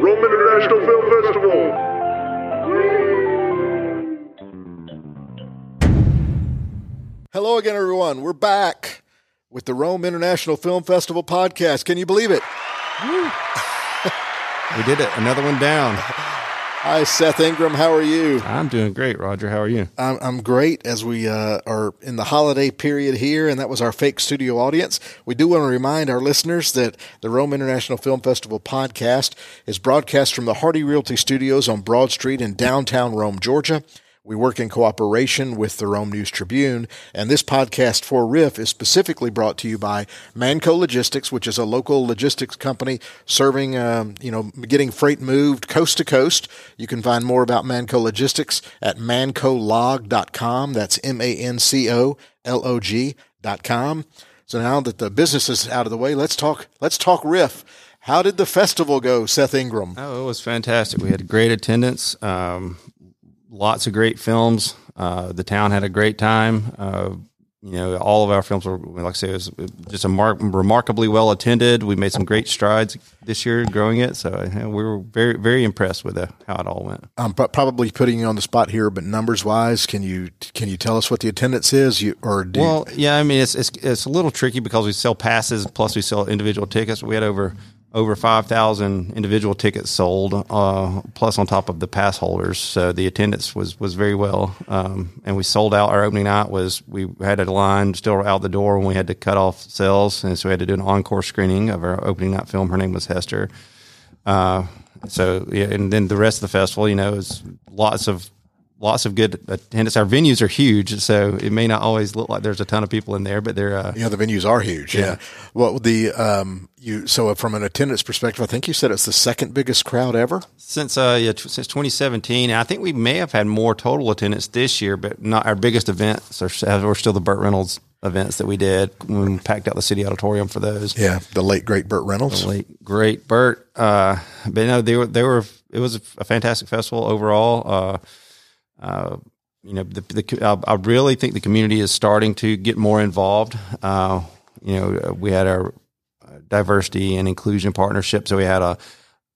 Rome International Film Festival. Hello again, everyone. We're back with the Rome International Film Festival podcast. Can you believe it? We did it. Another one down. Hi, Seth Ingram. How are you? I'm doing great, Roger. How are you? I'm, I'm great as we uh, are in the holiday period here, and that was our fake studio audience. We do want to remind our listeners that the Rome International Film Festival podcast is broadcast from the Hardy Realty Studios on Broad Street in downtown Rome, Georgia. We work in cooperation with the Rome News Tribune, and this podcast for Riff is specifically brought to you by Manco Logistics, which is a local logistics company serving, um, you know, getting freight moved coast to coast. You can find more about Manco Logistics at mancolog.com. That's M A N C O L O G.com. So now that the business is out of the way, let's talk. Let's talk Riff. How did the festival go, Seth Ingram? Oh, it was fantastic. We had great attendance. Um, lots of great films. Uh, the town had a great time. Uh, you know, all of our films were, like I say, it was just a mar- remarkably well attended. We made some great strides this year growing it. So you know, we were very, very impressed with the, how it all went. I'm pro- probably putting you on the spot here, but numbers wise, can you can you tell us what the attendance is? You or do you- Well, yeah, I mean, it's, it's, it's a little tricky because we sell passes plus we sell individual tickets. We had over, over 5,000 individual tickets sold, uh, plus on top of the pass holders. So the attendance was, was very well. Um, and we sold out. Our opening night was, we had a line still out the door when we had to cut off sales. And so we had to do an encore screening of our opening night film. Her name was Hester. Uh, so yeah, and then the rest of the festival, you know, is lots of lots of good attendance. Our venues are huge, so it may not always look like there's a ton of people in there, but they're uh, Yeah, the venues are huge. Yeah. Well, the um, you so from an attendance perspective, I think you said it's the second biggest crowd ever. since uh yeah t- since 2017. And I think we may have had more total attendance this year, but not our biggest events are, are still the Burt Reynolds events that we did when we packed out the city auditorium for those. Yeah, the late great Burt Reynolds. The Late, great Burt. Uh, but no, they were they were. It was a fantastic festival overall. Uh, uh, you know, the, the I, really think the community is starting to get more involved. Uh, you know, we had our diversity and inclusion partnership, so we had a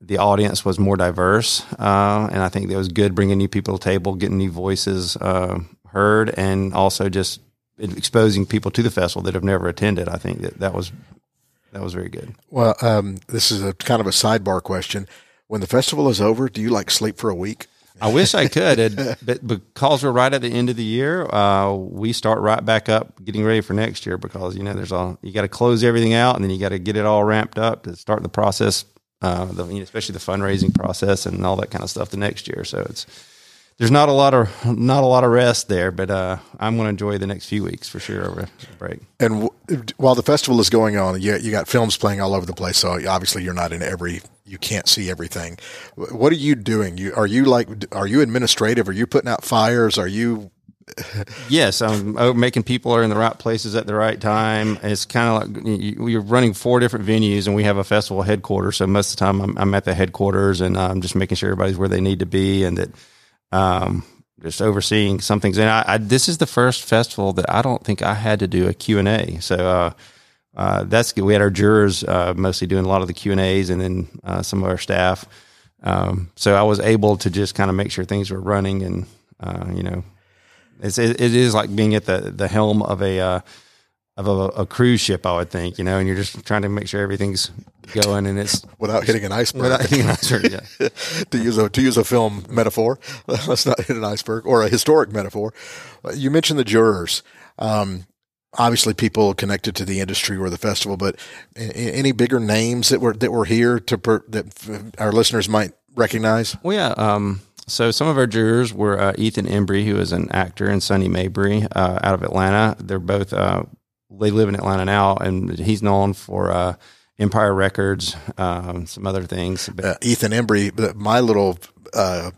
the audience was more diverse, uh, and I think that was good bringing new people to the table, getting new voices uh, heard, and also just exposing people to the festival that have never attended. I think that that was that was very good. Well, um, this is a kind of a sidebar question. When the festival is over, do you like sleep for a week? I wish I could, it, but because we're right at the end of the year, uh, we start right back up, getting ready for next year. Because you know, there's all you got to close everything out, and then you got to get it all ramped up to start the process, uh, the, you know, especially the fundraising process and all that kind of stuff the next year. So it's there's not a lot of not a lot of rest there, but uh, I'm going to enjoy the next few weeks for sure over the break. And w- while the festival is going on, you, you got films playing all over the place. So obviously, you're not in every. You can't see everything. What are you doing? You are you like? Are you administrative? Are you putting out fires? Are you? Yes, I'm oh, making people are in the right places at the right time. It's kind of like you- we're running four different venues, and we have a festival headquarters. So most of the time, I'm, I'm at the headquarters, and I'm just making sure everybody's where they need to be, and that um, just overseeing some things. And I, I, this is the first festival that I don't think I had to do a Q and A. So uh, uh, that's good. We had our jurors uh, mostly doing a lot of the Q and A's, and then uh, some of our staff. Um, so I was able to just kind of make sure things were running, and uh, you know, it's it, it is like being at the the helm of a uh, of a, a cruise ship. I would think, you know, and you're just trying to make sure everything's going, and it's Without hitting an iceberg, without hitting an iceberg, yeah. to use a to use a film metaphor, let's not hit an iceberg or a historic metaphor. You mentioned the jurors. Um, obviously, people connected to the industry or the festival, but any bigger names that were that were here to per, that our listeners might recognize? Well, yeah. Um, so some of our jurors were uh, Ethan Embry, who is an actor, and Sunny Mabry uh, out of Atlanta. They're both uh, they live in Atlanta now, and he's known for uh, Empire Records, um, some other things. Uh, Ethan Embry, my little uh,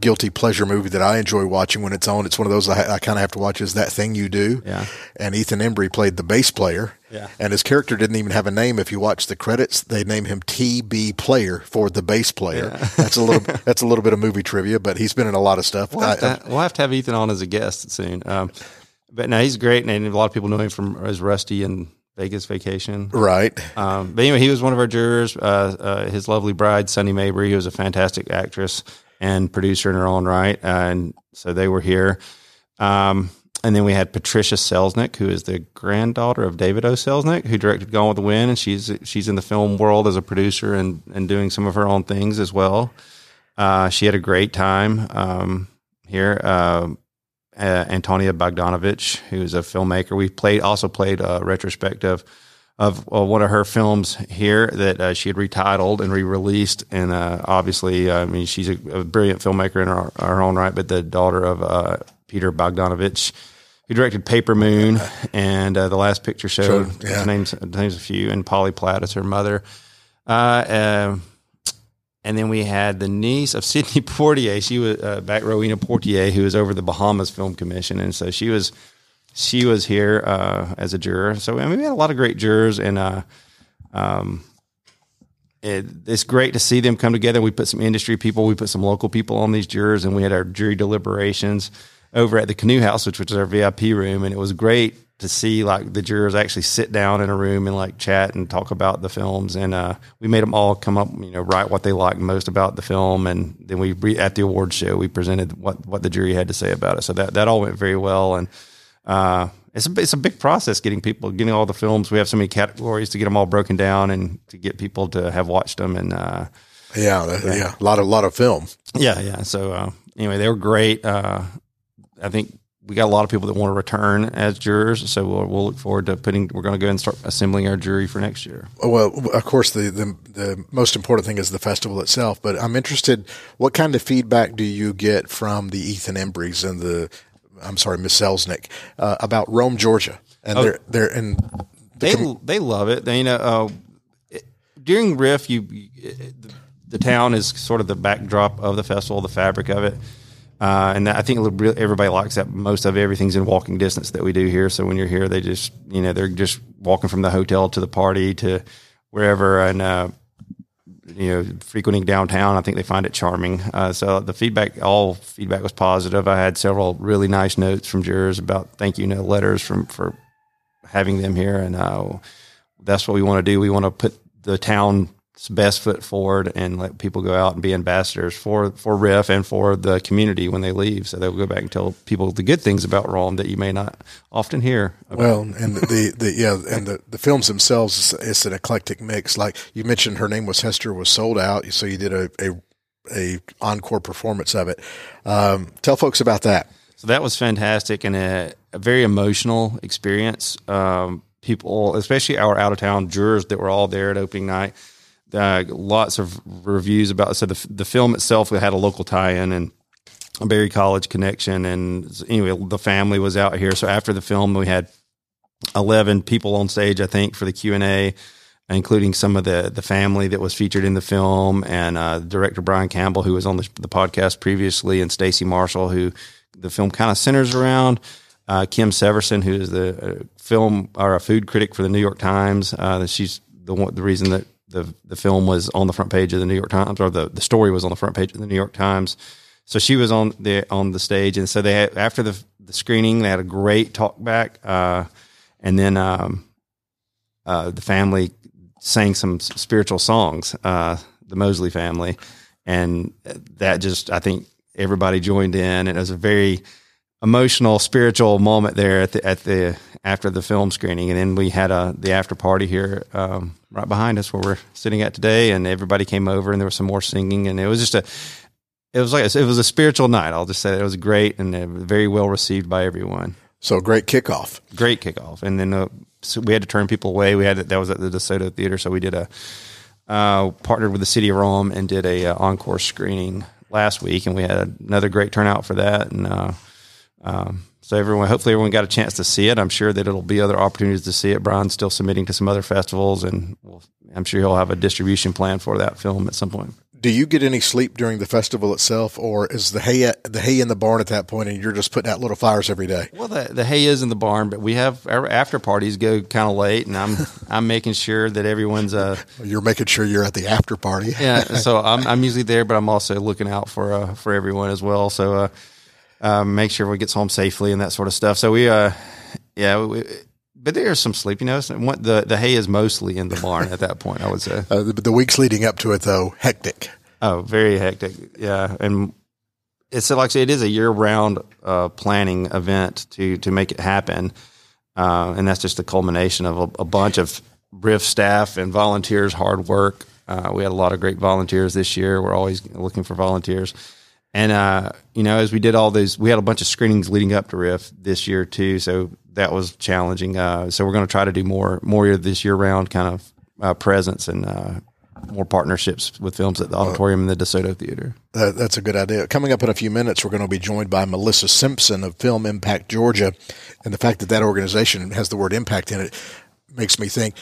guilty pleasure movie that I enjoy watching when it's on. It's one of those I, I kind of have to watch. Is that thing you do? Yeah. And Ethan Embry played the bass player. Yeah. And his character didn't even have a name. If you watch the credits, they name him TB Player for the bass player. That's a little. that's a little bit of movie trivia, but he's been in a lot of stuff. We'll have, I- to, we'll have to have Ethan on as a guest soon. Um, but no, he's great, and a lot of people know him from as Rusty and Vegas Vacation. Right. Um, but anyway, he was one of our jurors. Uh, uh, his lovely bride, Sunny Mabry, who was a fantastic actress and producer in her own right, and so they were here. Um, and then we had Patricia Selznick, who is the granddaughter of David O. Selznick, who directed Gone with the Wind, and she's she's in the film world as a producer and and doing some of her own things as well. Uh, she had a great time um, here. Uh, uh, Antonia Bogdanovich, who's a filmmaker. We played also played a retrospective of uh, one of her films here that uh, she had retitled and re-released. And uh, obviously, I mean, she's a, a brilliant filmmaker in her, her, own right. But the daughter of uh, Peter Bogdanovich, who directed Paper Moon and uh, The Last Picture Show, Sure, yeah. name's names a few, and Polly Platt is her mother. Uh, and then we had the niece of Sidney Poitier. She was uh, back Rowena Poitier, who was over the Bahamas Film Commission, and so she was she was here uh, as a juror. So I mean, we had a lot of great jurors, and uh, um, it, it's great to see them come together. We put some industry people, we put some local people on these jurors, and we had our jury deliberations over at the Canoe House, which was our VIP room, and it was great to see like the jurors actually sit down in a room and like chat and talk about the films. And uh, we made them all come up, you know, write what they liked most about the film, and then we re- at the awards show we presented what what the jury had to say about it. So that that all went very well, and uh, it's a it's a big process getting people getting all the films. We have so many categories to get them all broken down and to get people to have watched them and. Uh, Yeah. that- Yeah. A lot of lot of film. yeah, yeah. So uh, anyway, they were great. Uh, I think we got a lot of people that want to return as jurors, so we'll, we'll look forward to putting. We're going to go and start assembling our jury for next year. Well, of course, the, the the most important thing is the festival itself. But I'm interested. What kind of feedback do you get from the Ethan Embry's and the I'm sorry, Miss Selznick uh, about Rome, Georgia, and they're they're and They they love it. They you know uh, it- during Riff, you, you the, the town is sort of the backdrop of the festival, the fabric of it. Uh, and I think everybody likes that. Most of everything's in walking distance that we do here. So when you're here, they just, you know, they're just walking from the hotel to the party to wherever. And, uh, you know, frequenting downtown, I think they find it charming. Uh, so the feedback, all feedback was positive. I had several really nice notes from jurors about thank you note letters from for having them here, and uh, that's what we want to do. We want to put the town's best foot forward and let people go out and be ambassadors for for Riff and for the community when they leave. So they'll go back and tell people the good things about Rome that you may not often hear. About. Well, and the, the yeah, and the, the films themselves, it's, an eclectic mix. Like you mentioned, her name was Hester was sold out, so you did a a, a encore performance of it. Um, tell folks about that. So that was fantastic and a, a very emotional experience. Um, people, especially our out of town jurors that were all there at opening night, uh, lots of reviews about. So the the film itself had a local tie-in and a Berry College connection, and anyway, the family was out here. So after the film, we had eleven people on stage, I think, for the Q and A including some of the the family that was featured in the film, and uh, director Brian Campbell, who was on the, the podcast previously, and Stacy Marshall, who the film kind of centers around. Uh, Kim Severson, who is the uh, film or a food critic for the New York Times, uh, she's the one, the reason that the the film was on the front page of the New York Times, or the, the story was on the front page of the New York Times. So she was on the on the stage, and so they had, after the the screening, they had a great talk back, uh, and then um, uh, the family sang some spiritual songs, uh, the Mosley family, and that just I think everybody joined in, and it was a very emotional, spiritual moment there at the at the after the film screening, and then we had a the after party here um, right behind us where we're sitting at today, and everybody came over, and there was some more singing, and it was just a it was like it was a spiritual night. I'll just say that it was great and very well received by everyone So great kickoff. great kickoff. And then uh, so we had to turn people away. We had that was at the DeSoto Theater, so we did a uh, partnered with the city of Rome and did a uh, encore screening last week, and we had another great turnout for that. And uh, um, so everyone, hopefully, everyone got a chance to see it. I'm sure that it'll be other opportunities to see it. Brian's still submitting to some other festivals, and we'll, I'm sure he'll have a distribution plan for that film at some point. Do you get any sleep during the festival itself, or is the hay the hay in the barn at that point, and you're just putting out little fires every day? Well, the, the hay is in the barn, but we have our after parties go kind of late, and I'm I'm making sure that everyone's uh You're making sure you're at the after party. yeah. So I'm I'm usually there, but I'm also looking out for uh, for everyone as well. So uh, uh, make sure everyone gets home safely and that sort of stuff. So we uh yeah we, but there's some sleepiness. And what the the hay is mostly in the barn at that point. I would say. Uh, the, the weeks leading up to it, though, hectic. Oh, very hectic. Yeah, and it's like I say, it is a year round uh, planning event to to make it happen, uh, and that's just the culmination of a, a, bunch of RIF staff and volunteers' hard work. Uh, we had a lot of great volunteers this year. We're always looking for volunteers. And uh, you know, as we did all these, we had a bunch of screenings leading up to Riff this year too. So that was challenging. Uh, so we're going to try to do more more this year round kind of uh, presence and uh, more partnerships with films at the auditorium and the DeSoto Theater. that's a good idea. Coming up in a few minutes, we're going to be joined by Melissa Simpson of Film Impact Georgia, and the fact that that organization has the word impact in it makes me think: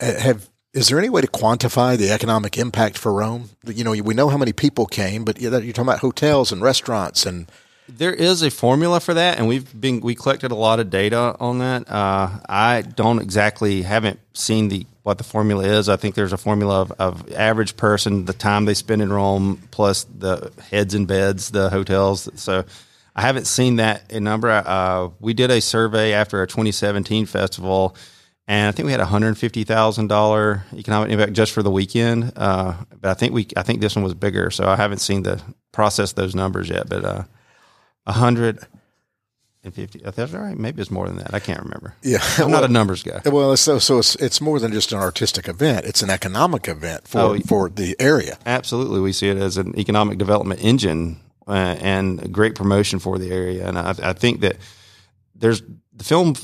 Have is there any way to quantify the economic impact for Rome? You know, we know how many people came, but you're talking about hotels and restaurants and. There is a formula for that, and we've been we collected a lot of data on that. Uh, I don't exactly haven't seen the what the formula is. I think there's a formula of, of average person, the time they spend in Rome, plus the heads and beds, the hotels. So I haven't seen that in number. Uh, we did a survey after our 2017 festival and I think we had a hundred fifty thousand dollar economic impact just for the weekend. Uh, but I think we, I think this one was bigger, so I haven't seen the process those numbers yet. But uh, a hundred and fifty, that's right. Maybe it's more than that. I can't remember. Yeah, I'm well, not a numbers guy. Well, so so it's it's more than just an artistic event. It's an economic event for oh, for the area. Absolutely, we see it as an economic development engine uh, and great promotion for the area. And I, I think that there's the film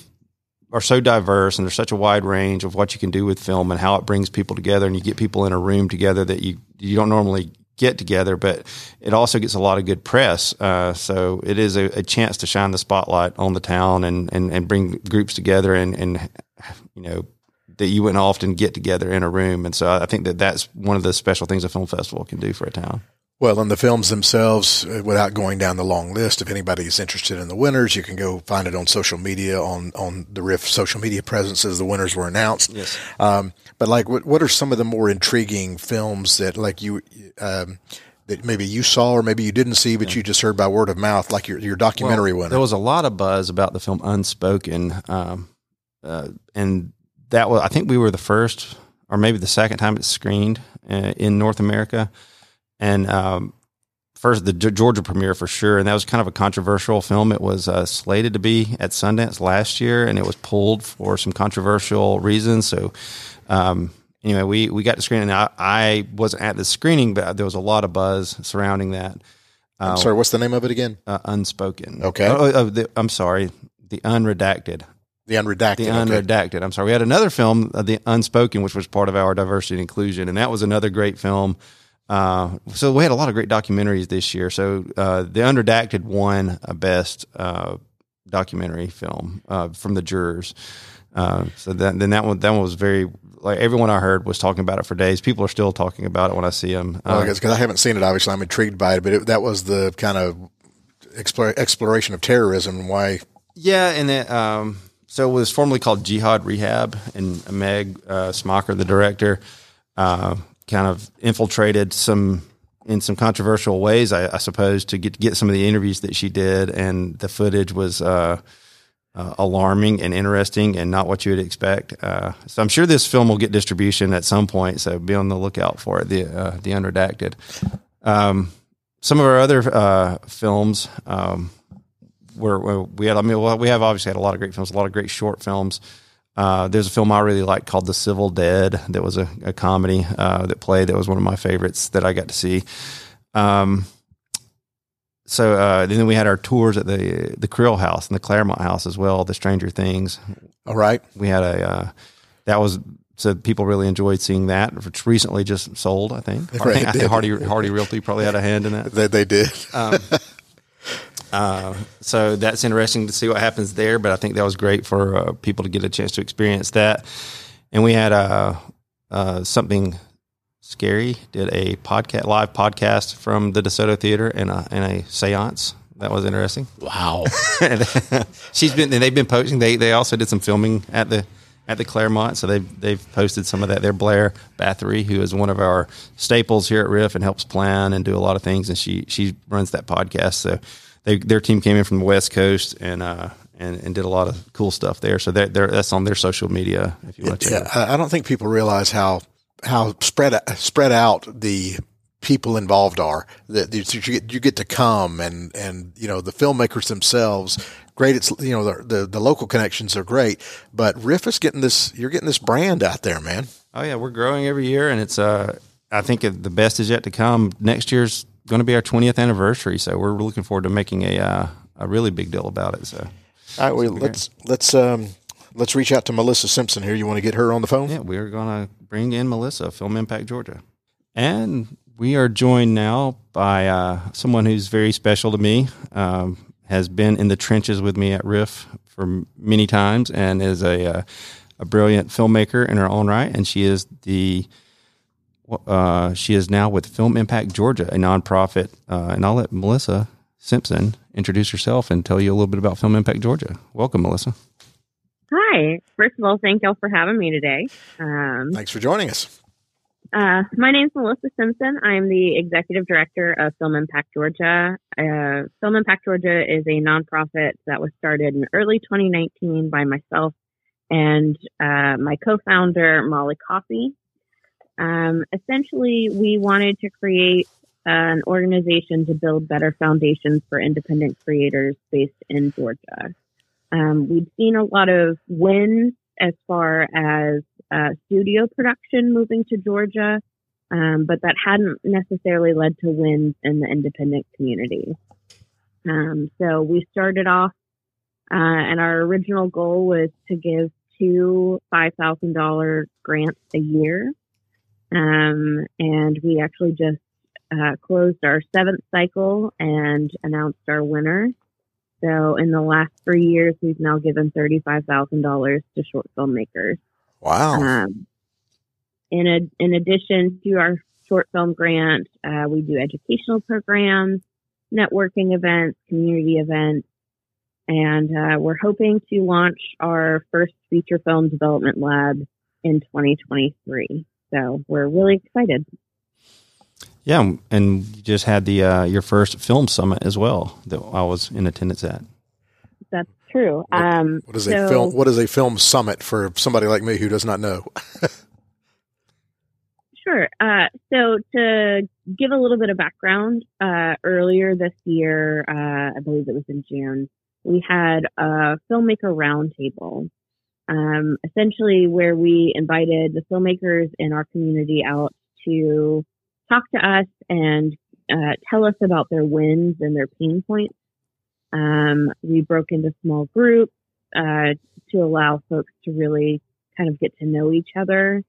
are so diverse and there's such a wide range of what you can do with film and how it brings people together and you get people in a room together that you you don't normally get together, but it also gets a lot of good press. Uh, so it is a, a, chance to shine the spotlight on the town and, and, and bring groups together and, and, you know, that you wouldn't often get together in a room. And so I think that that's one of the special things a film festival can do for a town. Well, and the films themselves, uh, without going down the long list, if anybody's interested in the winners, you can go find it on social media on on the Riff social media presence as the winners were announced. Yes. Um, but like, what, what are some of the more intriguing films that like you um, that maybe you saw or maybe you didn't see, but you just heard by word of mouth, like your your documentary well, winner? There was a lot of buzz about the film Unspoken, um, uh, and that was I think we were the first or maybe the second time it's screened uh, in North America and um, first the Georgia premiere for sure, and that was kind of a controversial film. It was uh, slated to be at Sundance last year, and it was pulled for some controversial reasons. So. Um, anyway, we, we got to screen, and I, I, wasn't at the screening, but there was a lot of buzz surrounding that. I'm sorry, what's the name of it again? Uh, Unspoken. Okay. Oh, oh, oh the, I'm sorry, the Unredacted. The Unredacted. The Unredacted. Okay. I'm sorry. We had another film, uh, The Unspoken, which was part of our diversity and inclusion, and that was another great film. Uh, so we had a lot of great documentaries this year. So uh, the Unredacted won a best uh, documentary film uh, from the jurors. Uh, so that, then that one that one was very like everyone I heard was talking about it for days. People are still talking about it when I see them. Well, because I haven't seen it, obviously I'm intrigued by it. But it, that was the kind of exploration of terrorism and why. Yeah, and it, um, so it was formerly called Jihad Rehab, and Meg uh, Smaker, the director, uh, kind of infiltrated some in some controversial ways, I, I, suppose, to get get some of the interviews that she did, and the footage was uh, uh, alarming and interesting, and not what you would expect. Uh, so I'm sure this film will get distribution at some point. So be on the lookout for it. The uh, the unredacted. Um, some of our other uh, films. Um, were, we had, I mean, well, we have obviously had a lot of great films, a lot of great short films. Uh, there's a film I really like called The Civil Dead that was a, a comedy uh, that played. That was one of my favorites that I got to see. Um, so uh, then we had our tours at the the Creel House and the Claremont House as well. The Stranger Things. All right. We had a uh, that was so people really enjoyed seeing that. Which recently just sold, I think. Right, I think Hardy Hardy Realty probably had a hand in that. They, they did. Um, uh, so that's interesting to see what happens there. But I think that was great for uh, people to get a chance to experience that. And we had uh, uh something scary. Did a podcast, live podcast from the DeSoto Theater and a, and a séance. That was interesting. Wow. she's been and they've been posting. They they also did some filming at the at the Claremont, so they've they've posted some of that. They're Blair Bathory, who is one of our staples here at Riff and helps plan and do a lot of things, and she she runs that podcast. So they, their team came in from the West Coast and uh, and, and did a lot of cool stuff there. So that that's on their social media if you want to. Yeah, I don't think people realize how how spread spread out the people involved are that you get you get to come and and you know the filmmakers themselves great it's you know the, the, the local connections are great but riff is getting this you're getting this brand out there man oh yeah we're growing every year and it's uh i think the best is yet to come next year's going to be our 20th anniversary so we're looking forward to making a uh, a really big deal about it so all right well let's great. let's um let's reach out to melissa simpson here you want to get her on the phone yeah we're going to bring in melissa film impact georgia and we are joined now by uh, someone who's very special to me. Um, has been in the trenches with me at Riff for many times, and is a uh, a brilliant filmmaker in her own right. And she is the uh, she is now with Film Impact Georgia, a nonprofit. Uh, and I'll let Melissa Simpson introduce herself and tell you a little bit about Film Impact Georgia. Welcome, Melissa. Hi. First of all, thank y'all for having me today. Um, Thanks for joining us. Uh, my name is Melissa Simpson. I'm the executive director of Film Impact Georgia. Uh, Film Impact Georgia is a nonprofit that was started in early 2019 by myself and uh, my co-founder Molly Coffey. Um, essentially, we wanted to create an organization to build better foundations for independent creators based in Georgia. Um, we've seen a lot of wins as far as uh, studio production moving to Georgia, um, but that hadn't necessarily led to wins in the independent community. Um, so we started off, uh, and our original goal was to give two $5,000 grants a year. Um, and we actually just uh, closed our seventh cycle and announced our winner. So in the last three years, we've now given $35,000 to short filmmakers. Wow. Um, in a, in addition to our short film grant, uh, we do educational programs, networking events, community events, and uh, we're hoping to launch our first feature film development lab in 2023. So we're really excited. Yeah, and you just had the uh, your first film summit as well that I was in attendance at. That's true. What, um, what is so, a film? What is a film summit for somebody like me who does not know? sure. Uh, so to give a little bit of background, uh, earlier this year, uh, I believe it was in June, we had a filmmaker roundtable. Um, essentially, where we invited the filmmakers in our community out to talk to us and uh, tell us about their wins and their pain points um, we broke into small groups uh, to allow folks to really kind of get to know each other.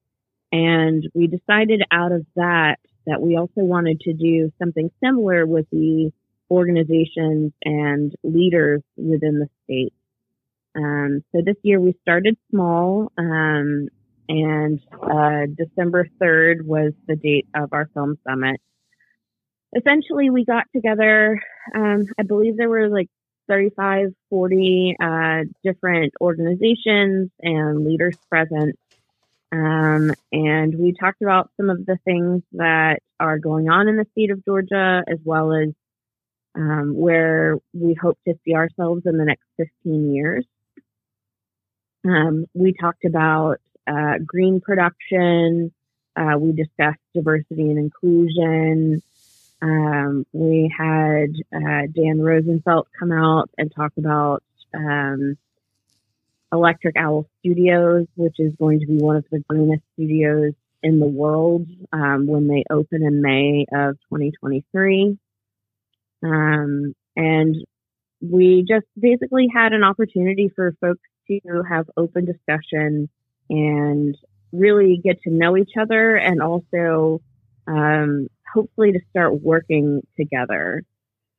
And we decided out of that that we also wanted to do something similar with the organizations and leaders within the state. Um, so this year we started small, um, and uh, December 3rd was the date of our film summit. Essentially we got together um, i believe there were like 35 40 uh, different organizations and leaders present. Um, and we talked about some of the things that are going on in the state of georgia as well as um, where we hope to see ourselves in the next 15 years um, we talked about uh, green production uh, we discussed diversity and inclusion um, we had uh, Dan Rosenfeld come out and talk about um, Electric Owl Studios, which is going to be one of the greenest studios in the world um, when they open in May of 2023. Um, and we just basically had an opportunity for folks to have open discussion and really get to know each other and also um, hopefully to start working together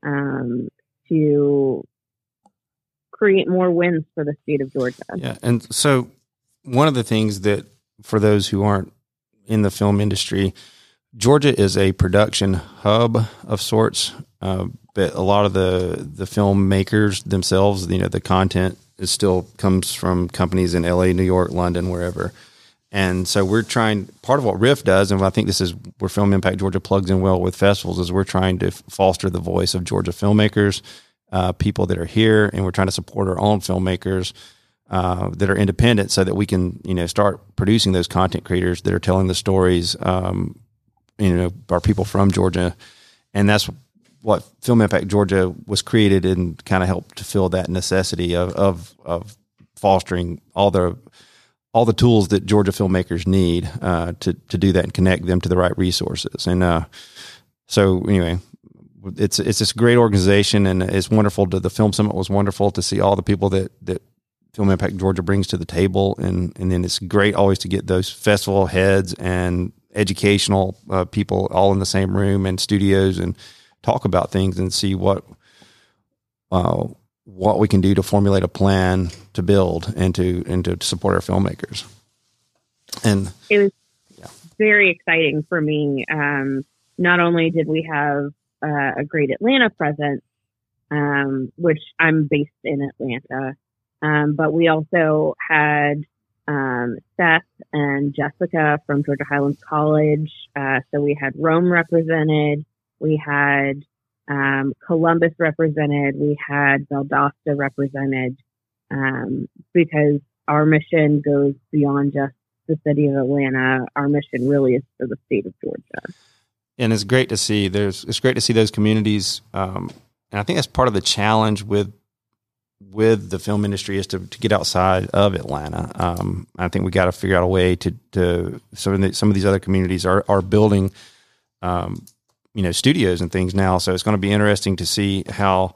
um, to create more wins for the state of Georgia. Yeah, and so one of the things that for those who aren't in the film industry, Georgia is a production hub of sorts. Uh, but a lot of the the filmmakers themselves, you know, the content is still comes from companies in L.A., New York, London, wherever. And so we're trying, part of what Riff does, and I think this is where Film Impact Georgia plugs in well with festivals, is we're trying to foster the voice of Georgia filmmakers. uh, people that are here, and we're trying to support our own filmmakers uh, that are independent, so that we can you know start producing those content creators that are telling the stories. Um, you know, our people from Georgia, and that's what Film Impact Georgia was created and kind of helped to fill that necessity of of, of fostering all the all the tools that Georgia filmmakers need uh, to to do that and connect them to the right resources. And uh, so, anyway, it's it's this great organization, and it's wonderful. To the film summit was wonderful to see all the people that that Film Impact Georgia brings to the table, and and then it's great always to get those festival heads and educational uh, people all in the same room and studios and talk about things and see what uh, what we can do to formulate a plan to build and to and to support our filmmakers. And it was yeah. very exciting for me. Um, not only did we have uh, a great Atlanta presence, um, which I'm based in Atlanta, um, but we also had um, Seth and Jessica from Georgia Highlands College. Uh, so we had Rome represented. We had um, Columbus represented. We had Valdosta represented um, because our mission goes beyond just the city of Atlanta. Our mission really is for the state of Georgia. And it's great to see. There's it's great to see those communities. Um, and I think that's part of the challenge with with the film industry is to, to get outside of Atlanta. Um, I think we got to figure out a way to to some of the, some of these other communities are are building um, you know studios and things now. So it's going to be interesting to see how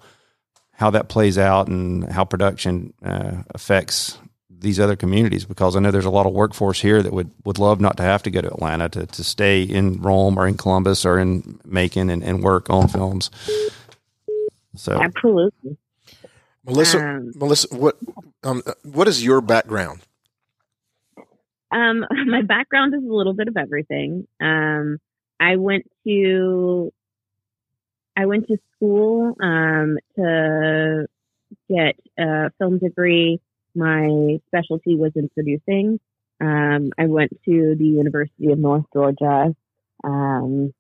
how that plays out and how production uh, affects these other communities because I know there's a lot of workforce here that would, would love not to have to go to Atlanta to, to stay in Rome or in Columbus or in Macon and, and work on films. So absolutely. Melissa, um, Melissa, what um, what is your background? Um, my background is a little bit of everything. Um, I went to I went to school um, to get a film degree. My specialty was in producing. Um, I went to the University of North Georgia um,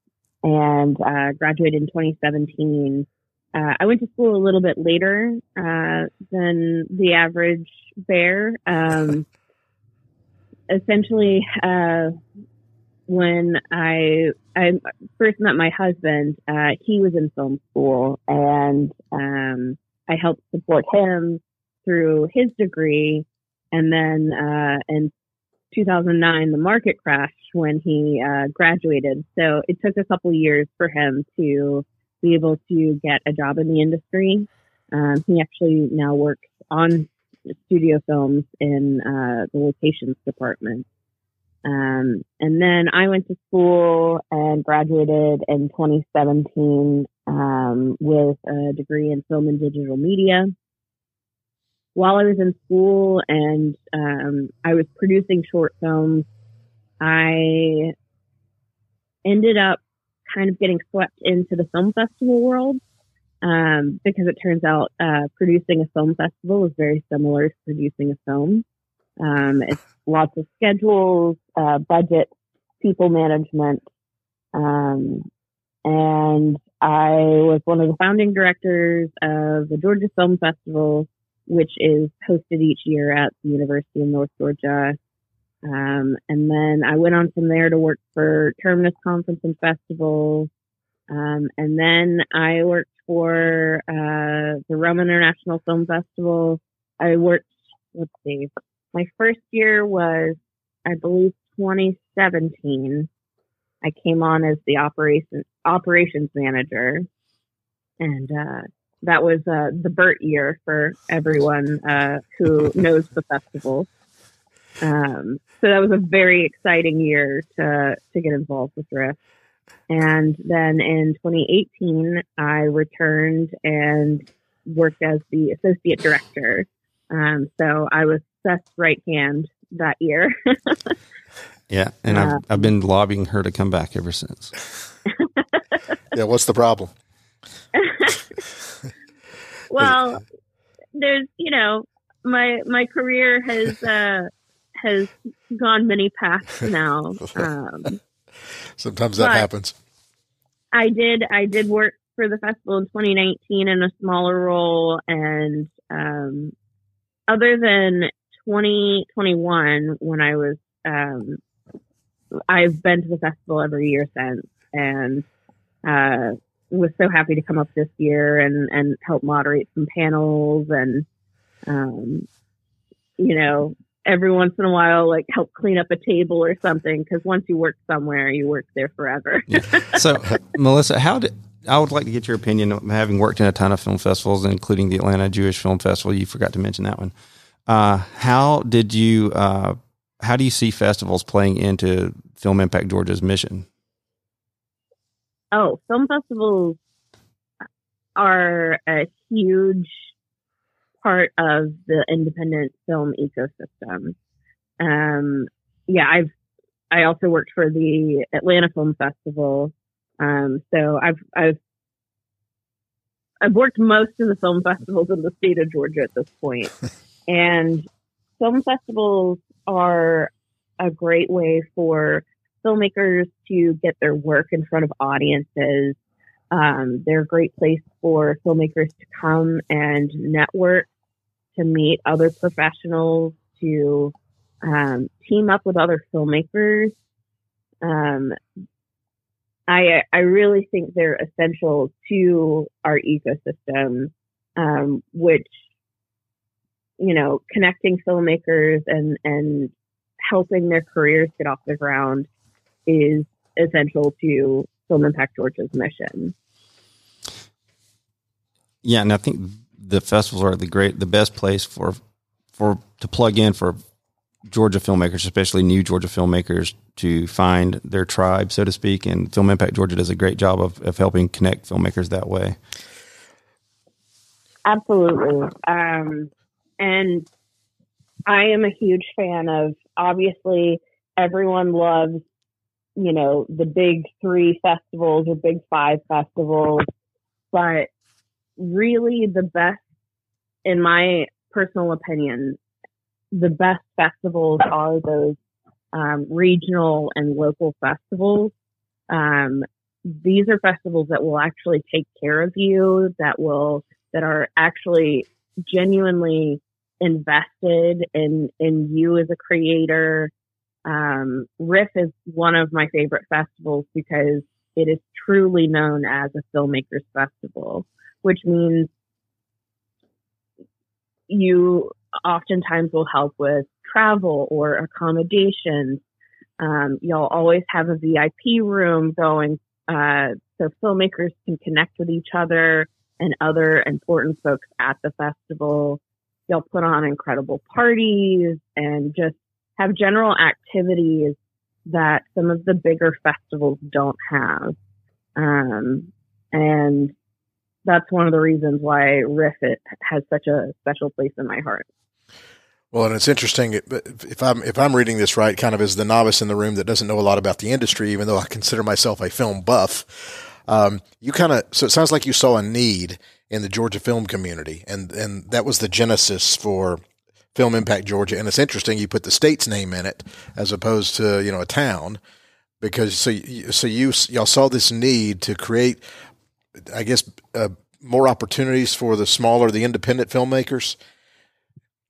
and uh, graduated in 2017. Uh, I went to school a little bit later uh, than the average bear. Um, essentially, uh, when I I first met my husband, uh, he was in film school, and um, I helped support him through his degree. And then uh, in 2009, the market crashed when he uh, graduated. So it took a couple years for him to be able to get a job in the industry. Um, he actually now works on studio films in uh, the locations department. Um, and then I went to school and graduated in 2017 um, with a degree in film and digital media. While I was in school and um, I was producing short films, I ended up kind of getting swept into the film festival world um, because it turns out uh, producing a film festival is very similar to producing a film. Um, it's lots of schedules, uh, budget, people management. Um, and I was one of the founding directors of the Georgia Film Festival, which is hosted each year at the University of North Georgia. Um, and then I went on from there to work for Terminus Conference and Festival. Um, and then I worked for uh, the Rome International Film Festival. I worked, let's see, my first year was, I believe, 2017. I came on as the operations operations manager, and uh, that was uh, the Burt year for everyone uh, who knows the festival. Um, so that was a very exciting year to to get involved with RIFF. And then in 2018, I returned and worked as the associate director. Um, so I was Seth's right hand that year. yeah, and I've I've been lobbying her to come back ever since. yeah, what's the problem? well, there's you know my my career has uh, has gone many paths now. Um, Sometimes that happens. I did I did work for the festival in 2019 in a smaller role, and um, other than 2021 when I was um, I've been to the festival every year since, and uh, was so happy to come up this year and and help moderate some panels and um, you know every once in a while like help clean up a table or something because once you work somewhere you work there forever yeah. so melissa how did i would like to get your opinion having worked in a ton of film festivals including the atlanta jewish film festival you forgot to mention that one uh, how did you uh, how do you see festivals playing into film impact georgia's mission oh film festivals are a huge part of the independent film ecosystem. Um, yeah, I've I also worked for the Atlanta Film Festival, um, so I've I've I've worked most of the film festivals in the state of Georgia at this point. point, and film festivals are a great way for filmmakers to get their work in front of audiences. Um, they're a great place for filmmakers to come and network to meet other professionals, to um, team up with other filmmakers. Um, I I really think they're essential to our ecosystem, um, which you know, connecting filmmakers and and helping their careers get off the ground is essential to Film Impact Georgia's mission. Yeah, and I think the festivals are the great, the best place for for to plug in for Georgia filmmakers, especially new Georgia filmmakers, to find their tribe, so to speak. And Film Impact Georgia does a great job of, of helping connect filmmakers that way. Absolutely. Um, and I am a huge fan of obviously everyone loves, you know, the big three festivals or big five festivals, but really the best, in my personal opinion, the best festivals are those um, regional and local festivals. Um, these are festivals that will actually take care of you, that will that are actually genuinely invested in in you as a creator. Um, Riff is one of my favorite festivals because it is truly known as a filmmakers festival which means you oftentimes will help with travel or accommodations. Um, you'll always have a VIP room going uh, so filmmakers can connect with each other and other important folks at the festival. You'll put on incredible parties and just have general activities that some of the bigger festivals don't have. Um, and that's one of the reasons why Riff it has such a special place in my heart. Well, and it's interesting if I'm if I'm reading this right, kind of as the novice in the room that doesn't know a lot about the industry, even though I consider myself a film buff. Um, you kind of so it sounds like you saw a need in the Georgia film community, and and that was the genesis for Film Impact Georgia. And it's interesting you put the state's name in it as opposed to you know a town because so so you y'all saw this need to create I guess, uh, more opportunities for the smaller, the independent filmmakers?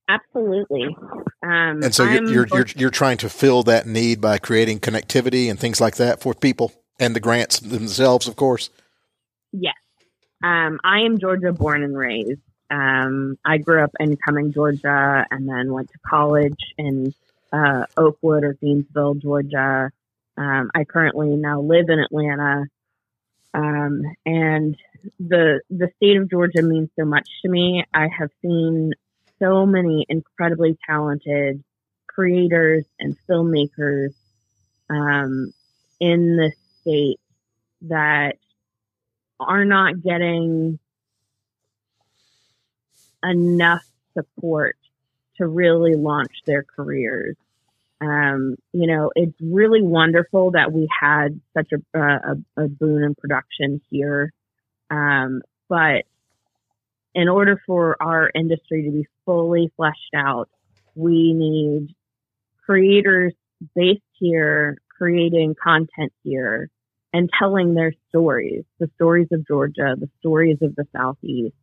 Absolutely. Um, and so you're, you're, you're you're trying to fill that need by creating connectivity and things like that for people and the grants themselves, of course. Yes, um, I am Georgia born and raised. Um, I grew up in Cumming, Georgia, and then went to college in uh, Oakwood or Gainesville, Georgia. Um, I currently now live in Atlanta, um, and the the state of Georgia means so much to me. I have seen so many incredibly talented creators and filmmakers um, in this state that are not getting enough support to really launch their careers. Um, you know, it's really wonderful that we had such a, a, a boon in production here. Um, but in order for our industry to be fully fleshed out, we need creators based here creating content here and telling their stories, the stories of Georgia, the stories of the Southeast.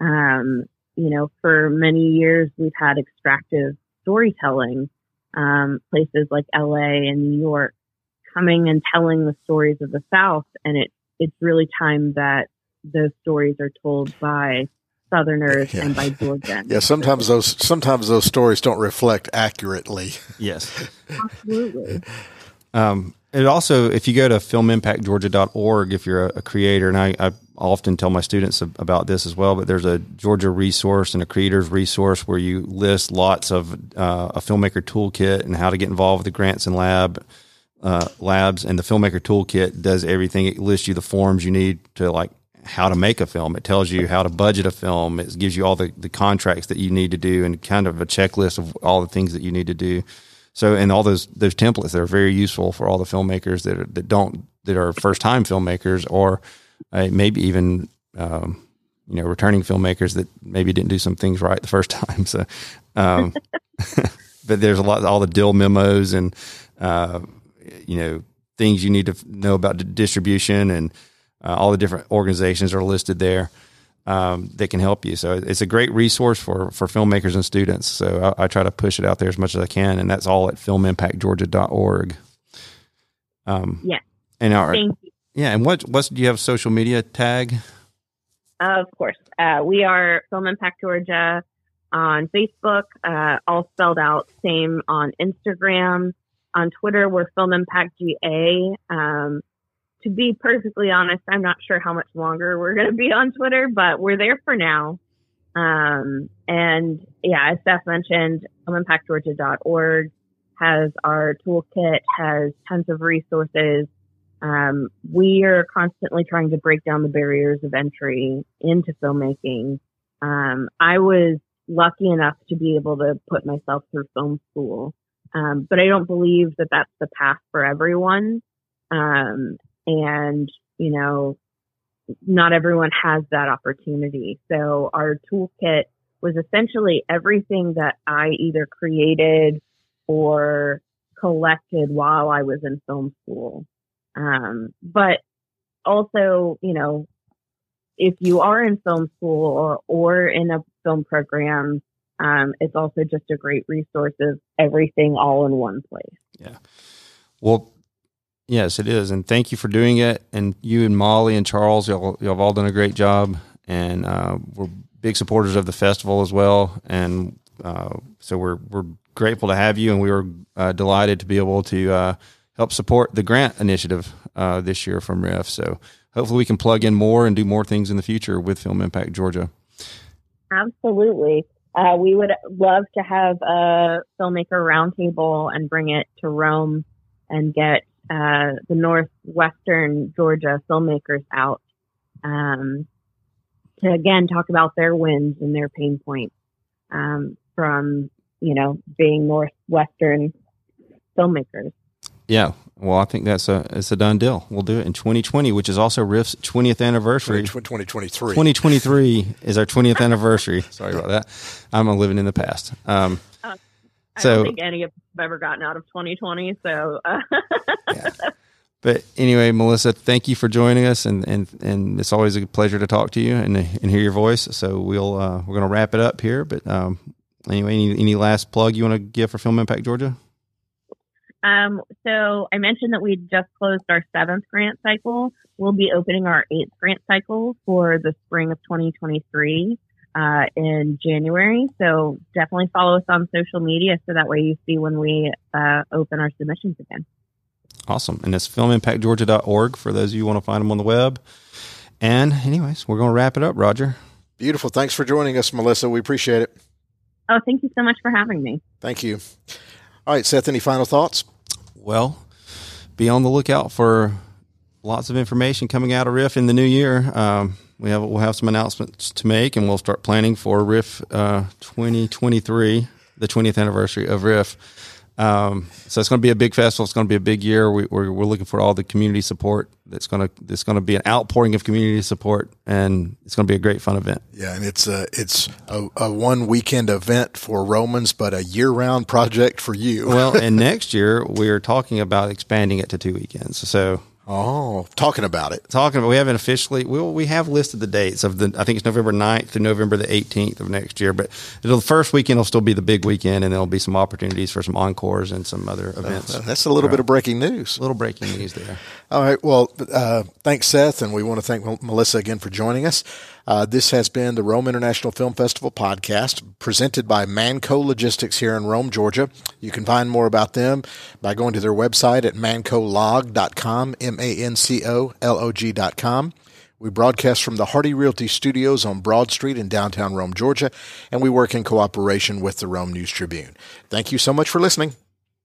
Um, you know, for many years we've had extractive storytelling, um, places like LA and New York coming and telling the stories of the South. And it, it's really time that those stories are told by Southerners yeah. and by Georgians. Yeah, sometimes those sometimes those stories don't reflect accurately. Yes, absolutely. Um, it also, if you go to filmimpactgeorgia.org, if you're a, a creator, and I, I, often tell my students about this as well, but there's a Georgia resource and a creators resource where you list lots of uh, a filmmaker toolkit and how to get involved with the grants and lab uh, labs. And the filmmaker toolkit does everything. It lists you the forms you need to like how to make a film. It tells you how to budget a film. It gives you all the, the contracts that you need to do and kind of a checklist of all the things that you need to do. So, and all those those templates that are very useful for all the filmmakers that are, that don't that are first time filmmakers or uh, maybe even um, you know returning filmmakers that maybe didn't do some things right the first time. So, um, but there's a lot all the deal memos and uh, you know things you need to know about distribution and uh, all the different organizations are listed there um, that can help you. So it's a great resource for for filmmakers and students. So I, I, try to push it out there as much as I can, and that's all at filmimpactgeorgia.org. Um, yeah. And our, yeah, and what what do you have social media tag? of course, uh, we are Film Impact Georgia on Facebook, uh, all spelled out. Same on Instagram. On Twitter, we're Film Impact GA. Um, to be perfectly honest, I'm not sure how much longer we're going to be on Twitter, but we're there for now. Um, and yeah, as Steph mentioned, filmimpactgeorgia.org has our toolkit, has tons of resources. Um, we are constantly trying to break down the barriers of entry into filmmaking. Um, I was lucky enough to be able to put myself through film school. Um, but I don't believe that that's the path for everyone. Um, and, you know, not everyone has that opportunity. So our toolkit was essentially everything that I either created or collected while I was in film school. Um, but also, you know, if you are in film school or, or in a film program, um, it's also just a great resource of everything all in one place. Yeah. Well, Yes, it is, and thank you for doing it. And you and Molly and Charles, y'all, y'all have all done a great job, and uh, we're big supporters of the festival as well. And uh, so we're we're grateful to have you, and we were uh, delighted to be able to uh, help support the grant initiative uh, this year from RIF. So hopefully, we can plug in more and do more things in the future with Film Impact Georgia. Absolutely. Uh, we would love to have a filmmaker roundtable and bring it to Rome and get uh, the northwestern Georgia filmmakers out um, to again talk about their wins and their pain points um, from you know being northwestern filmmakers. Yeah, well, I think that's a it's a done deal. We'll do it in 2020, which is also Riff's 20th anniversary. 2023. 2023 is our 20th anniversary. Sorry about that. I'm living in the past. Um, I so, don't think any of us have ever gotten out of 2020. So, uh. yeah. But anyway, Melissa, thank you for joining us, and and and it's always a pleasure to talk to you and and hear your voice. So we'll uh, we're going to wrap it up here. But um, anyway, any, any last plug you want to give for Film Impact Georgia? Um, so I mentioned that we just closed our seventh grant cycle. We'll be opening our eighth grant cycle for the spring of 2023 uh, in January. So definitely follow us on social media so that way you see when we uh, open our submissions again. Awesome. And it's filmimpactgeorgia.org for those of you who want to find them on the web. And, anyways, we're going to wrap it up, Roger. Beautiful. Thanks for joining us, Melissa. We appreciate it. Oh, thank you so much for having me. Thank you. All right, Seth, any final thoughts? Well, be on the lookout for lots of information coming out of Riff in the new year. Um, we have we'll have some announcements to make, and we'll start planning for Riff uh, 2023, the 20th anniversary of Riff. Um, so it's going to be a big festival. It's going to be a big year. We, are we're, we're looking for all the community support. That's going to it's going to be an outpouring of community support, and it's going to be a great fun event. Yeah, and it's a it's a, a one weekend event for Romans, but a year round project for you. well, and next year we are talking about expanding it to two weekends. So Oh, talking about it. talking about we haven't officially we we have listed the dates of the I think it's November 9th through November the 18th of next year but the first weekend will still be the big weekend and there'll be some opportunities for some encores and some other events. Uh, That's a little bit of breaking news. A little breaking news there. All right. Well, uh, thanks, Seth, and we want to thank Melissa again for joining us. Uh, this has been the Rome International Film Festival podcast presented by Manco Logistics here in Rome, Georgia. You can find more about them by going to their website at mancolog.com, M-A-N-C-O-L-O-G.com. We broadcast from the Hardy Realty Studios on Broad Street in downtown Rome, Georgia, and we work in cooperation with the Rome News Tribune. Thank you so much for listening.